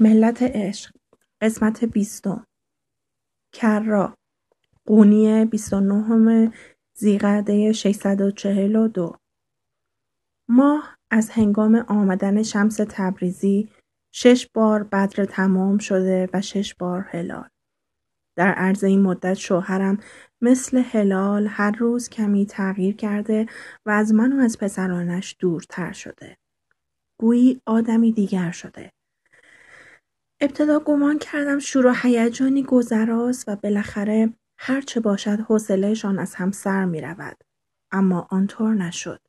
ملت عشق قسمت بیستم کرا قونی 29 زیقعده 642 ماه از هنگام آمدن شمس تبریزی شش بار بدر تمام شده و شش بار هلال. در عرض این مدت شوهرم مثل هلال هر روز کمی تغییر کرده و از من و از پسرانش دورتر شده. گویی آدمی دیگر شده. ابتدا گمان کردم شور و هیجانی گذراست و بالاخره هر چه باشد حوصلهشان از هم سر می رود. اما آنطور نشد.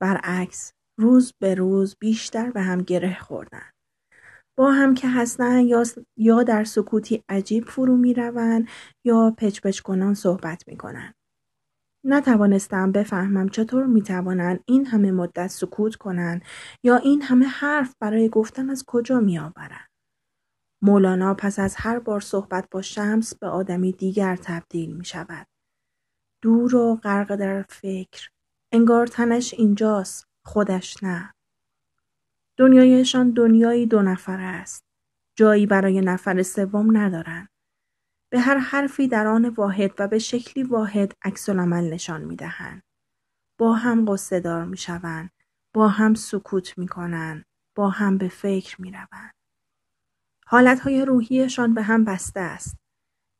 برعکس روز به روز بیشتر به هم گره خوردن. با هم که هستن یا, یا در سکوتی عجیب فرو می روند یا پچ پچ کنان صحبت می کنن. نتوانستم بفهمم چطور می توانند این همه مدت سکوت کنند یا این همه حرف برای گفتن از کجا می آورند. مولانا پس از هر بار صحبت با شمس به آدمی دیگر تبدیل می شود. دور و غرق در فکر. انگار تنش اینجاست. خودش نه. دنیایشان دنیایی دو نفر است. جایی برای نفر سوم ندارند. به هر حرفی در آن واحد و به شکلی واحد عکس عمل نشان می دهند. با هم قصه دار می شوند. با هم سکوت می کنند. با هم به فکر می روند. حالتهای روحیشان به هم بسته است.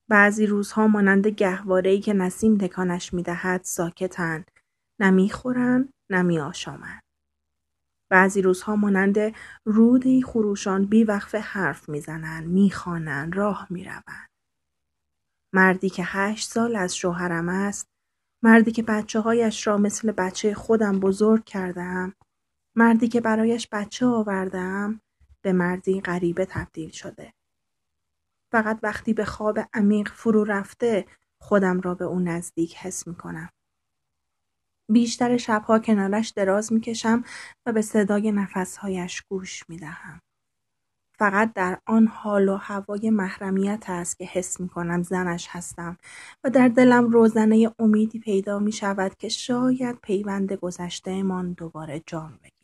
بعضی روزها مانند گهواره‌ای که نسیم تکانش می‌دهد ساکتند نمی خورند نمی آشامند. بعضی روزها مانند رودی خروشان بی وقف حرف می‌زنند می‌خوانند راه می‌روند مردی که هشت سال از شوهرم است مردی که بچه هایش را مثل بچه خودم بزرگ کردم مردی که برایش بچه آوردم به مردی غریبه تبدیل شده. فقط وقتی به خواب عمیق فرو رفته خودم را به اون نزدیک حس می کنم. بیشتر شبها کنارش دراز می کشم و به صدای نفسهایش گوش می دهم. فقط در آن حال و هوای محرمیت است که حس می کنم زنش هستم و در دلم روزنه امیدی پیدا می شود که شاید پیوند گذشته من دوباره جان بگیرد.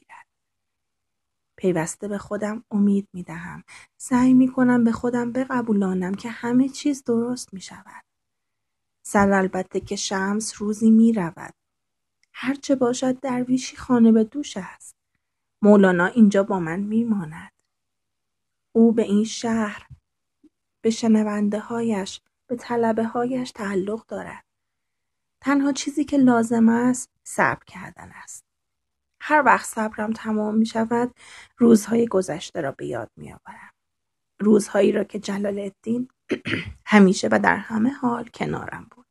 پیوسته به خودم امید می دهم. سعی می کنم به خودم بقبولانم که همه چیز درست می شود. سر البته که شمس روزی می رود. هرچه باشد درویشی خانه به دوش است. مولانا اینجا با من می ماند. او به این شهر به شنونده هایش به طلبه هایش تعلق دارد. تنها چیزی که لازم است صبر کردن است. هر وقت صبرم تمام می شود روزهای گذشته را به یاد می آورم. روزهایی را که جلال الدین همیشه و در همه حال کنارم بود.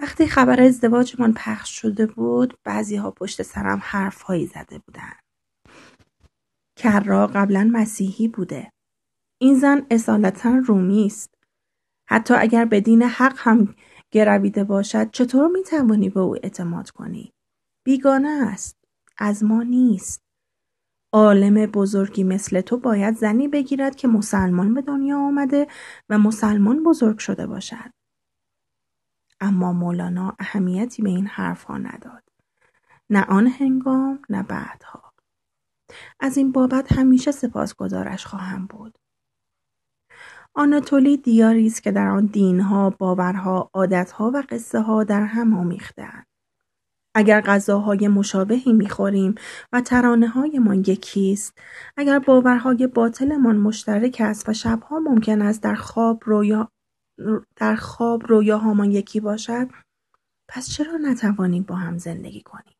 وقتی خبر ازدواجمان پخش شده بود بعضی ها پشت سرم حرف هایی زده بودند. کرا قبلا مسیحی بوده. این زن اصالتا رومی است. حتی اگر به دین حق هم گرویده باشد چطور می توانی به او اعتماد کنی؟ بیگانه است. از ما نیست. عالم بزرگی مثل تو باید زنی بگیرد که مسلمان به دنیا آمده و مسلمان بزرگ شده باشد. اما مولانا اهمیتی به این حرفها نداد. نه آن هنگام نه بعدها. از این بابت همیشه سپاسگزارش خواهم بود. آناتولی دیاری است که در آن دینها، باورها، عادتها و قصه ها در هم آمیختهاند. اگر غذاهای مشابهی می‌خوریم و ترانه هایمان یکیست. اگر باورهای باطلمان مشترک است و شبها ممکن است در خواب رویا در خواب رویاهامان یکی باشد پس چرا نتوانیم با هم زندگی کنیم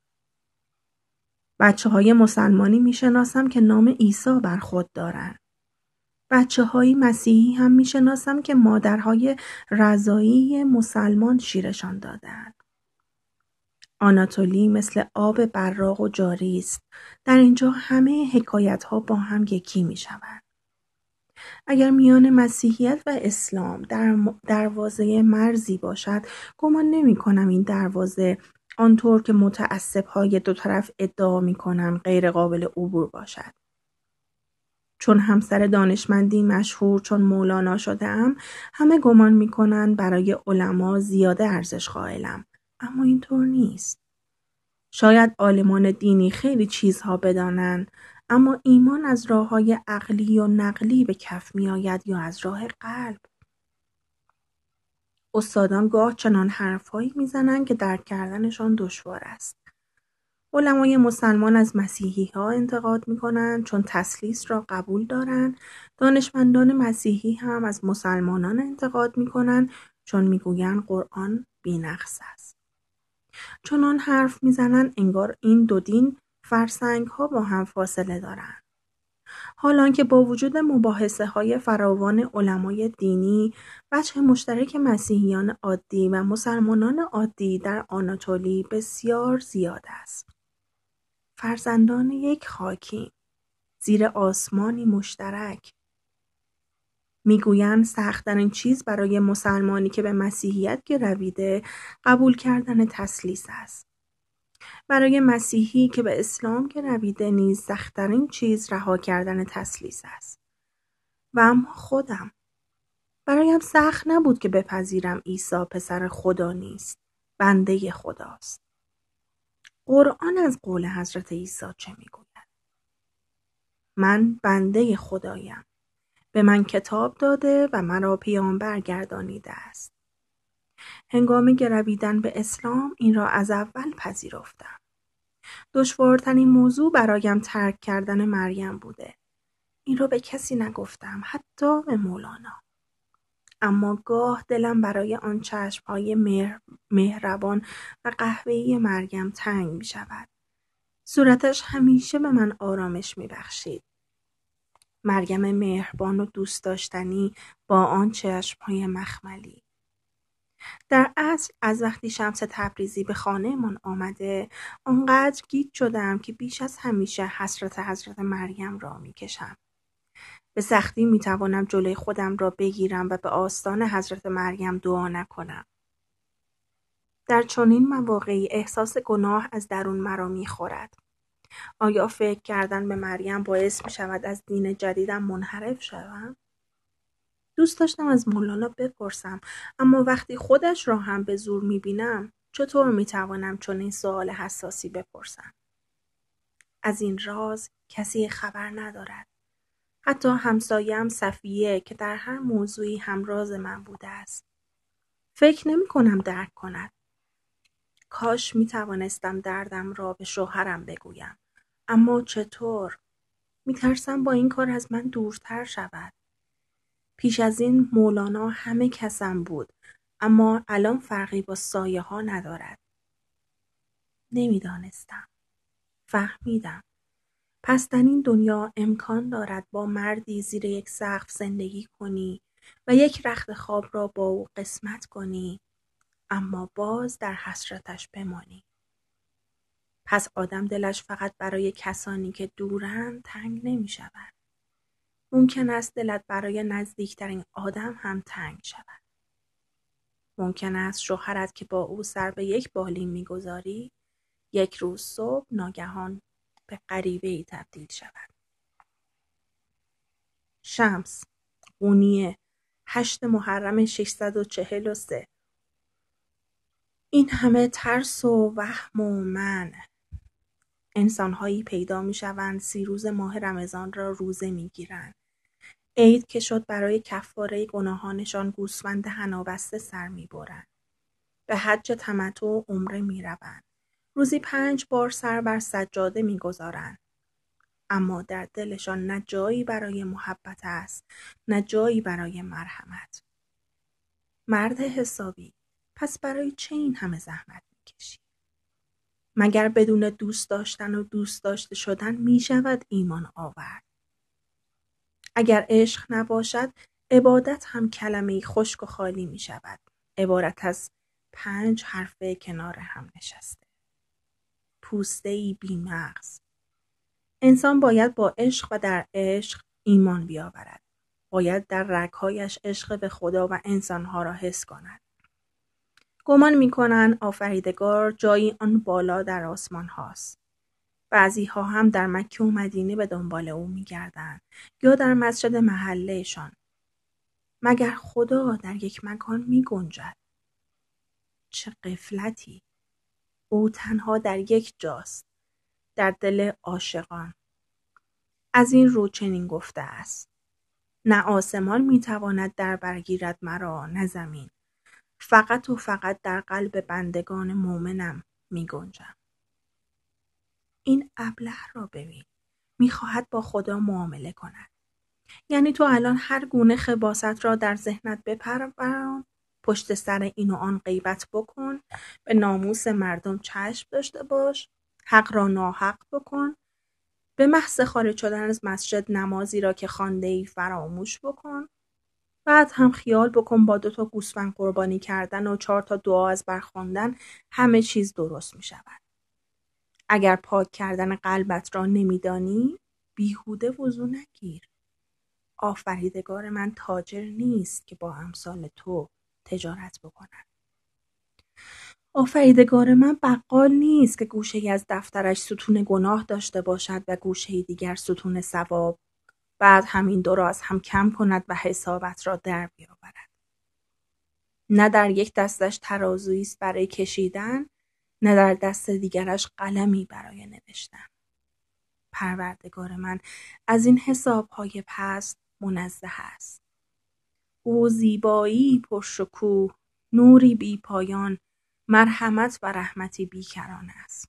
بچه های مسلمانی می‌شناسم که نام عیسی بر خود دارند. بچه های مسیحی هم می‌شناسم که مادرهای رضایی مسلمان شیرشان دادند. آناتولی مثل آب براق و جاری است. در اینجا همه حکایت ها با هم یکی می شوند. اگر میان مسیحیت و اسلام در دروازه مرزی باشد گمان نمی کنم این دروازه آنطور که متعصب های دو طرف ادعا می کنم غیر قابل عبور باشد. چون همسر دانشمندی مشهور چون مولانا شده ام همه گمان می کنند برای علما زیاده ارزش قائلم اما اینطور نیست. شاید عالمان دینی خیلی چیزها بدانند اما ایمان از راه های عقلی و نقلی به کف می آید یا از راه قلب. استادان گاه چنان حرفهایی می‌زنند که درک کردنشان دشوار است. علمای مسلمان از مسیحی ها انتقاد می کنند چون تسلیس را قبول دارند. دانشمندان مسیحی هم از مسلمانان انتقاد می کنند چون می‌گویند قرآن بینقص است. چنان حرف می‌زنند انگار این دو دین فرسنگ ها با هم فاصله دارند حالان که با وجود مباحثه های فراوان علمای دینی وجه مشترک مسیحیان عادی و مسلمانان عادی در آناتولی بسیار زیاد است. فرزندان یک خاکی زیر آسمانی مشترک می‌گویند سختترین چیز برای مسلمانی که به مسیحیت گرویده قبول کردن تسلیس است. برای مسیحی که به اسلام گرویده نیز سختترین چیز رها کردن تسلیس است. و اما خودم. برایم سخت نبود که بپذیرم عیسی پسر خدا نیست بنده خداست. قرآن از قول حضرت عیسی چه می‌گوید؟ من بنده خدایم. به من کتاب داده و مرا پیامبر گردانیده است هنگام گرویدن به اسلام این را از اول پذیرفتم دشوارترین موضوع برایم ترک کردن مریم بوده این را به کسی نگفتم حتی به مولانا اما گاه دلم برای آن های مهر، مهربان و قهوه‌ای مریم تنگ می شود. صورتش همیشه به من آرامش می بخشید. مریم مهربان و دوست داشتنی با آن های مخملی. در اصل از وقتی شمس تبریزی به خانهمان آمده آنقدر گیج شدم که بیش از همیشه حسرت حضرت مریم را می‌کشم به سختی می‌توانم جلوی خودم را بگیرم و به آستان حضرت مریم دعا نکنم. در چنین مواقعی احساس گناه از درون مرا می‌خورد. آیا فکر کردن به مریم باعث می شود از دین جدیدم منحرف شوم؟ دوست داشتم از مولانا بپرسم اما وقتی خودش را هم به زور می بینم چطور می توانم چون این سوال حساسی بپرسم؟ از این راز کسی خبر ندارد. حتی همسایم صفیه که در هر موضوعی همراز من بوده است. فکر نمی کنم درک کند. کاش می توانستم دردم را به شوهرم بگویم. اما چطور؟ می ترسم با این کار از من دورتر شود. پیش از این مولانا همه کسم بود اما الان فرقی با سایه ها ندارد. نمی‌دانستم. فهمیدم. پس در این دنیا امکان دارد با مردی زیر یک سقف زندگی کنی و یک رخت خواب را با او قسمت کنی اما باز در حسرتش بمانی. پس آدم دلش فقط برای کسانی که دورند تنگ نمی شود. ممکن است دلت برای نزدیکترین آدم هم تنگ شود. ممکن است شوهرت که با او سر به یک بالین می‌گذاری یک روز صبح ناگهان به غریبه ای تبدیل شود. شمس قونیه هشت محرم 643 این همه ترس و وهم و من انسانهایی پیدا می شوند سی روز ماه رمضان را روزه می گیرند. عید که شد برای کفاره گناهانشان گوسفند هنابسته سر می برند. به حج تمتع و عمره می روند. روزی پنج بار سر بر سجاده می‌گذارند اما در دلشان نه جایی برای محبت است نه جایی برای مرحمت مرد حسابی پس برای چه این همه زحمت مگر بدون دوست داشتن و دوست داشته شدن می شود ایمان آورد. اگر عشق نباشد عبادت هم کلمه خشک و خالی می شود. عبارت از پنج حرفه کنار هم نشسته. پوستهای بیمغز انسان باید با عشق و در عشق ایمان بیاورد. باید در رگهایش عشق به خدا و انسانها را حس کند. گمان می‌کنند آفریدگار جایی آن بالا در آسمان هاست. بعضی ها هم در مکه و مدینه به دنبال او میگردند یا در مسجد محلهشان مگر خدا در یک مکان می گنجد چه قفلتی او تنها در یک جاست در دل عاشقان. از این رو چنین گفته است نه آسمان می‌تواند در برگیرد مرا نه زمین. فقط و فقط در قلب بندگان مؤمنم می گنجم. این ابله را ببین. می‌خواهد با خدا معامله کند. یعنی تو الان هر گونه خباست را در ذهنت بپروران پشت سر این و آن غیبت بکن به ناموس مردم چشم داشته باش حق را ناحق بکن به محض خارج شدن از مسجد نمازی را که خانده ای فراموش بکن. بعد هم خیال بکن با دو تا گوسفند قربانی کردن و چهار تا دعا از برخواندن همه چیز درست می شود. اگر پاک کردن قلبت را نمیدانی بیهوده وضو نگیر. آفریدگار من تاجر نیست که با امثال تو تجارت بکند. آفریدگار من بقال نیست که گوشه ای از دفترش ستون گناه داشته باشد و گوشه دیگر ستون ثواب بعد همین دو را از هم کم کند و حسابت را در بیاورد. نه در یک دستش ترازویی است برای کشیدن نه در دست دیگرش قلمی برای نوشتن. پروردگار من از این حسابهای پست منزه است. او زیبایی پرشکوه نوری بی پایان مرحمت و رحمتی بیکران است.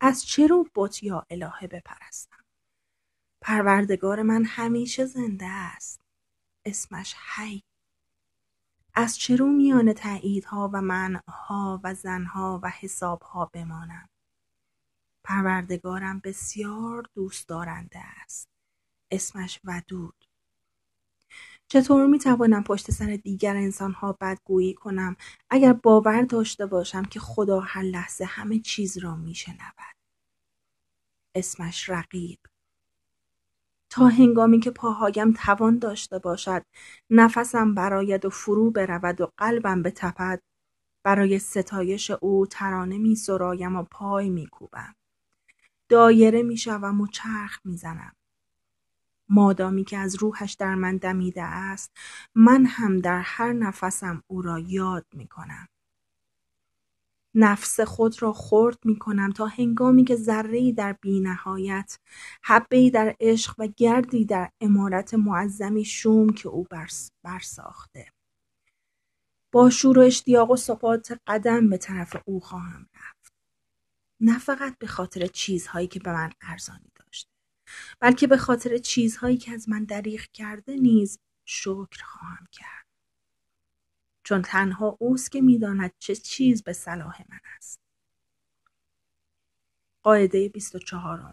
از چه رو بت یا الهه بپرستم؟ پروردگار من همیشه زنده است. اسمش حی. از چه رو میان تاییدها و منعها و زنها و حسابها بمانم؟ پروردگارم بسیار دوست دارنده است. اسمش ودود. چطور می توانم پشت سر دیگر انسان ها بدگویی کنم اگر باور داشته باشم که خدا هر لحظه همه چیز را می شنود. اسمش رقیب. تا هنگامی که پاهایم توان داشته باشد نفسم براید و فرو برود و قلبم بتپد برای ستایش او ترانه می سرایم و پای می کوبم. دایره می و چرخ می زنم. مادامی که از روحش در من دمیده است من هم در هر نفسم او را یاد می کنم. نفس خود را خرد می کنم تا هنگامی که ذره در بینهایت حبه در عشق و گردی در امارت معظمی شوم که او برساخته با شور و اشتیاق و ثبات قدم به طرف او خواهم رفت. نه فقط به خاطر چیزهایی که به من ارزانی بلکه به خاطر چیزهایی که از من دریغ کرده نیز شکر خواهم کرد. چون تنها اوست که می‌داند چه چیز به صلاح من است. قاعده 24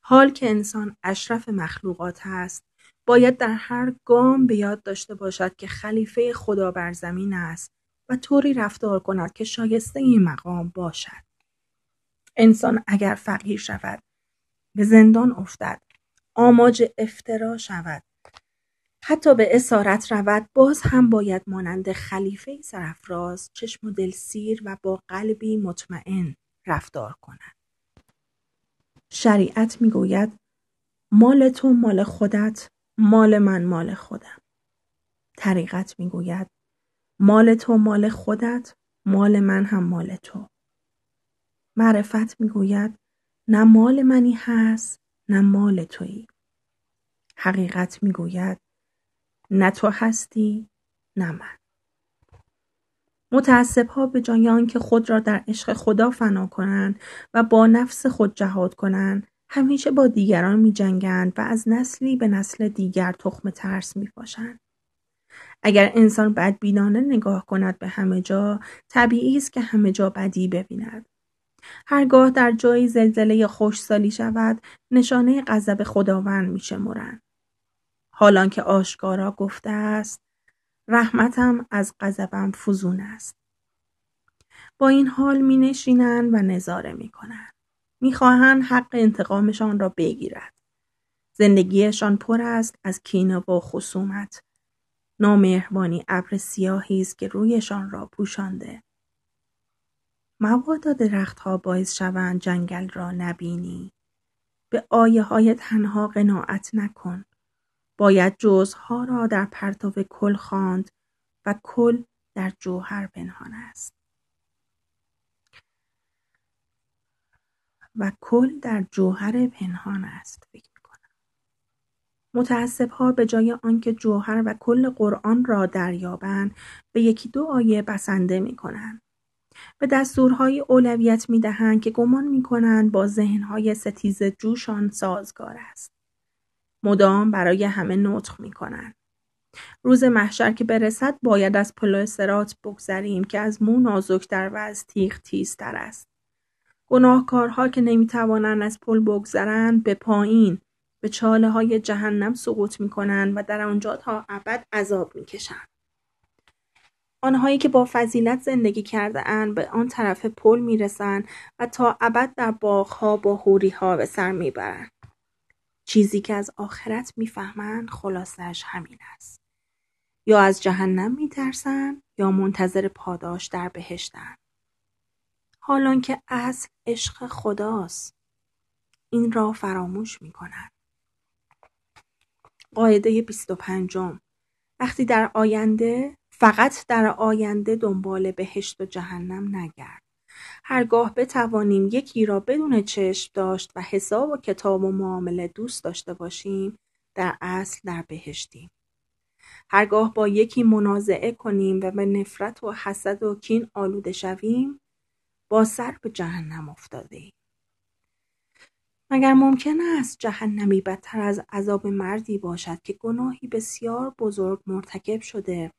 حال که انسان اشرف مخلوقات است باید در هر گام به یاد داشته باشد که خلیفه خدا بر زمین است و طوری رفتار کند که شایسته این مقام باشد. انسان اگر فقیر شود به زندان افتد آماج افترا شود حتی به اسارت رود باز هم باید مانند خلیفه سرفراز چشم و دل سیر و با قلبی مطمئن رفتار کند. شریعت می‌گوید مال تو مال خودت مال من مال خودم. طریقت می‌گوید مال تو مال خودت مال من هم مال تو. معرفت می‌گوید نه مال منی هست نه مال تویی. حقیقت می‌گوید نه تو هستی نه من. متاسب ها به جای که خود را در عشق خدا فنا کنند و با نفس خود جهاد کنند همیشه با دیگران می جنگند و از نسلی به نسل دیگر تخم ترس می پاشند. اگر انسان بدبینانه نگاه کند به همه جا طبیعی است که همه جا بدی ببیند. هرگاه در جایی زلزله خوشسالی شود نشانه غضب خداوند میشمرند. حالان که آشکارا گفته است رحمتم از غضبم فزون است با این حال می نشینند و نظاره می کنند. می خواهند حق انتقامشان را بگیرد. زندگیشان پر است از کینه و خصومت. نامهربانی ابر سیاهی است که رویشان را پوشانده. مبادا درختها باعث شوند جنگل را نبینی به آیه های تنها قناعت نکن باید جزها را در پرتو کل خواند و کل در جوهر پنهان است. و کل در جوهر پنهان است فکر می‌کنم. متاسب ها به جای آنکه جوهر و کل قرآن را دریابند به یکی دو آیه بسنده می‌کنند. به دستورهای اولویت می‌دهند که گمان می‌کنند با ذهنهای ستیز جوشان سازگار است. مدام برای همه نطق می‌کنند روز محشر که برسد باید از پلو سرات بگذریم که از مو نازکتر و از تیغ تیزتر است گناهکارها که نمی‌توانند از پل بگذرند به پایین به چاله های جهنم سقوط می کنند و در آنجا تا ابد عذاب می کشند. آنهایی که با فضیلت زندگی کرده اند به آن طرف پل می رسند و تا ابد در باغها با حوری ها به سر می برند. چیزی که از آخرت می‌فهمند خلاصش همین است. یا از جهنم میترسند یا منتظر پاداش در بهشتن. حالان که اصل عشق خداست. این را فراموش می‌کنند. قاعده 25 وقتی در آینده فقط در آینده دنبال بهشت و جهنم نگرد. هرگاه بتوانیم یکی را بدون چشم داشت و حساب و کتاب و معامله دوست داشته باشیم در اصل در بهشتیم. هرگاه با یکی منازعه کنیم و به نفرت و حسد و کین آلوده شویم با سر به جهنم افتاده ایم. مگر ممکن است جهنمی بدتر از عذاب مردی باشد که گناهی بسیار بزرگ مرتکب شده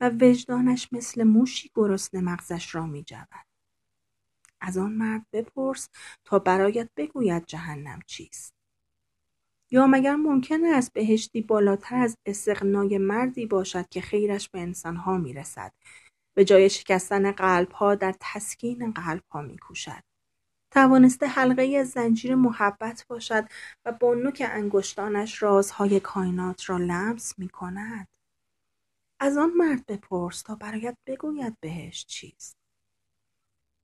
و وجدانش مثل موشی گرسنه مغزش را می جود. از آن مرد بپرس تا برایت بگوید جهنم چیست یا مگر ممکن است بهشتی بالاتر از استغنای مردی باشد که خیرش به انسانها می‌رسد به جای شکستن قلبها در تسکین قلبها میکوشد توانسته حلقه زنجیر محبت باشد و با نوک انگشتانش رازهای کائنات را لمس می کند. از آن مرد بپرس تا برایت بگوید بهش چیست.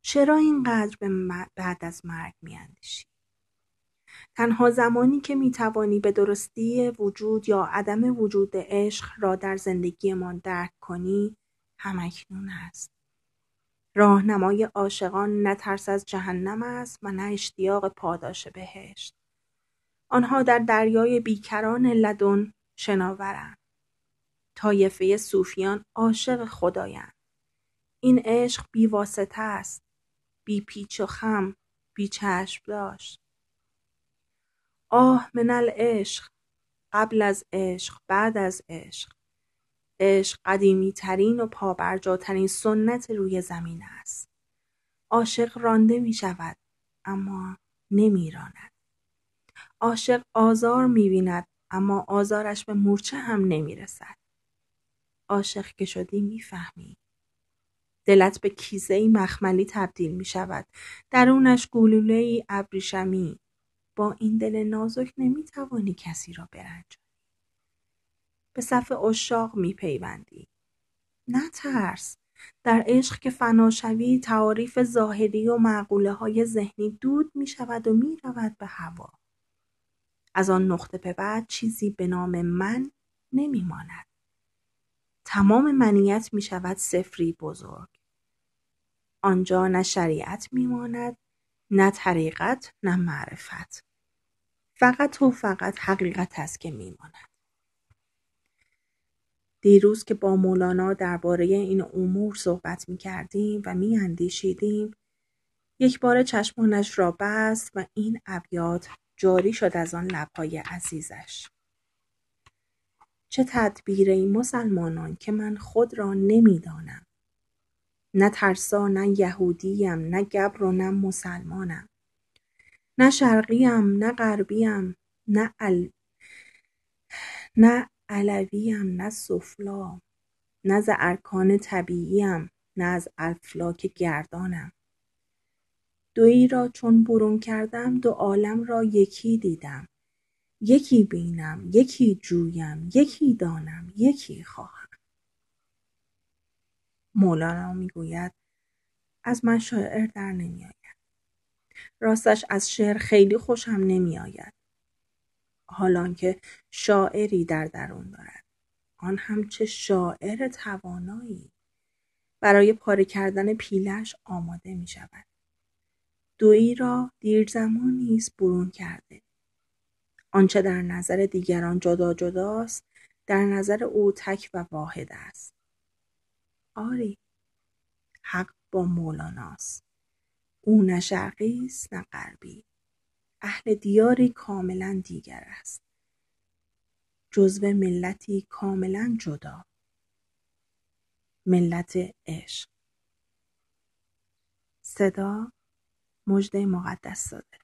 چرا اینقدر به بعد از مرگ میاندیشی؟ تنها زمانی که می‌توانی به درستی وجود یا عدم وجود عشق را در زندگیمان درک کنی همکنون است. راهنمای عاشقان نه ترس از جهنم است و نه اشتیاق پاداش بهشت. آنها در دریای بیکران لدن شناورند. طایفه صوفیان عاشق خدایند. این عشق بیواسطه است. بی پیچ و خم بی چشم داشت آه من العشق قبل از عشق بعد از عشق عشق قدیمی ترین و پابرجاترین سنت روی زمین است عاشق رانده می شود اما نمی راند. عاشق آزار می بیند اما آزارش به مورچه هم نمی رسد. عاشق که شدی می فهمی. دلت به کیسه ای مخملی تبدیل می شود. درونش گلوله ای ابریشمی. با این دل نازک نمی توانی کسی را برنج. به صف اشاق می پیوندی. نه ترس. در عشق که فنا شوی تعاریف ظاهری و معقوله های ذهنی دود می شود و می رود به هوا. از آن نقطه به بعد چیزی به نام من نمی ماند. تمام منیت می شود سفری بزرگ. آنجا نه شریعت میماند نه طریقت نه معرفت. فقط و فقط حقیقت است که میماند. دیروز که با مولانا درباره این امور صحبت می کردیم و می اندیشیدیم یک بار چشمانش را بست و این ابیات جاری شد از آن لبهای عزیزش. چه تدبیر این مسلمانان که من خود را نمی‌دانم. نه ترسا نه یهودیم نه گبر و نه مسلمانم. نه شرقیم نه غربیم نه ال... نه علویم نه سفلا نه از ارکان طبیعیم نه از افلاک گردانم. دویی را چون برون کردم دو عالم را یکی دیدم. یکی بینم یکی جویم یکی دانم یکی خواهم. مولانا می‌گوید از من شاعر در نمیآید راستش از شعر خیلی خوشم نمیآید حالان که شاعری در درون دارد آن هم چه شاعر توانایی برای پاره کردن پیلش آماده می شود. دویی را دیر زمانی است برون کرده. آنچه در نظر دیگران جدا جداست در نظر او تک و واحد است. آری حق با مولاناست. او نه شرقی است نه غربی. اهل دیاری کاملا دیگر است. جزو ملتی کاملا جدا. ملت عشق. صدا مژده مقدس داده